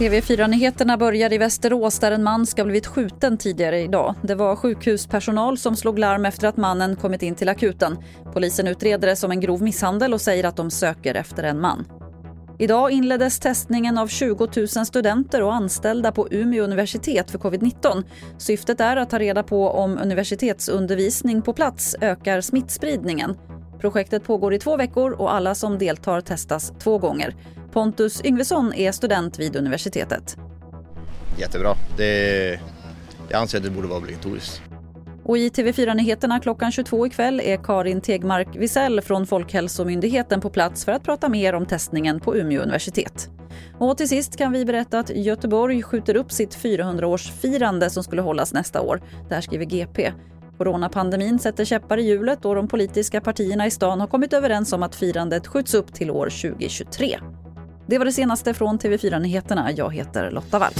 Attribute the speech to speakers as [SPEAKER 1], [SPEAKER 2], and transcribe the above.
[SPEAKER 1] TV4-nyheterna börjar i Västerås där en man ska ha blivit skjuten tidigare idag. Det var sjukhuspersonal som slog larm efter att mannen kommit in till akuten. Polisen utreder det som en grov misshandel och säger att de söker efter en man. Idag inleddes testningen av 20 000 studenter och anställda på Umeå universitet för covid-19. Syftet är att ta reda på om universitetsundervisning på plats ökar smittspridningen. Projektet pågår i två veckor och alla som deltar testas två gånger. Pontus Yngvesson är student vid universitetet.
[SPEAKER 2] Jättebra. Det, jag anser att det borde vara obligatoriskt.
[SPEAKER 1] Och i TV4-nyheterna klockan 22 ikväll är Karin Tegmark Wisell från Folkhälsomyndigheten på plats för att prata mer om testningen på Umeå universitet. Och till sist kan vi berätta att Göteborg skjuter upp sitt 400-årsfirande som skulle hållas nästa år. Det här skriver GP. Coronapandemin sätter käppar i hjulet och de politiska partierna i stan har kommit överens om att firandet skjuts upp till år 2023. Det var det senaste från TV4 Nyheterna. Jag heter Lotta Wall.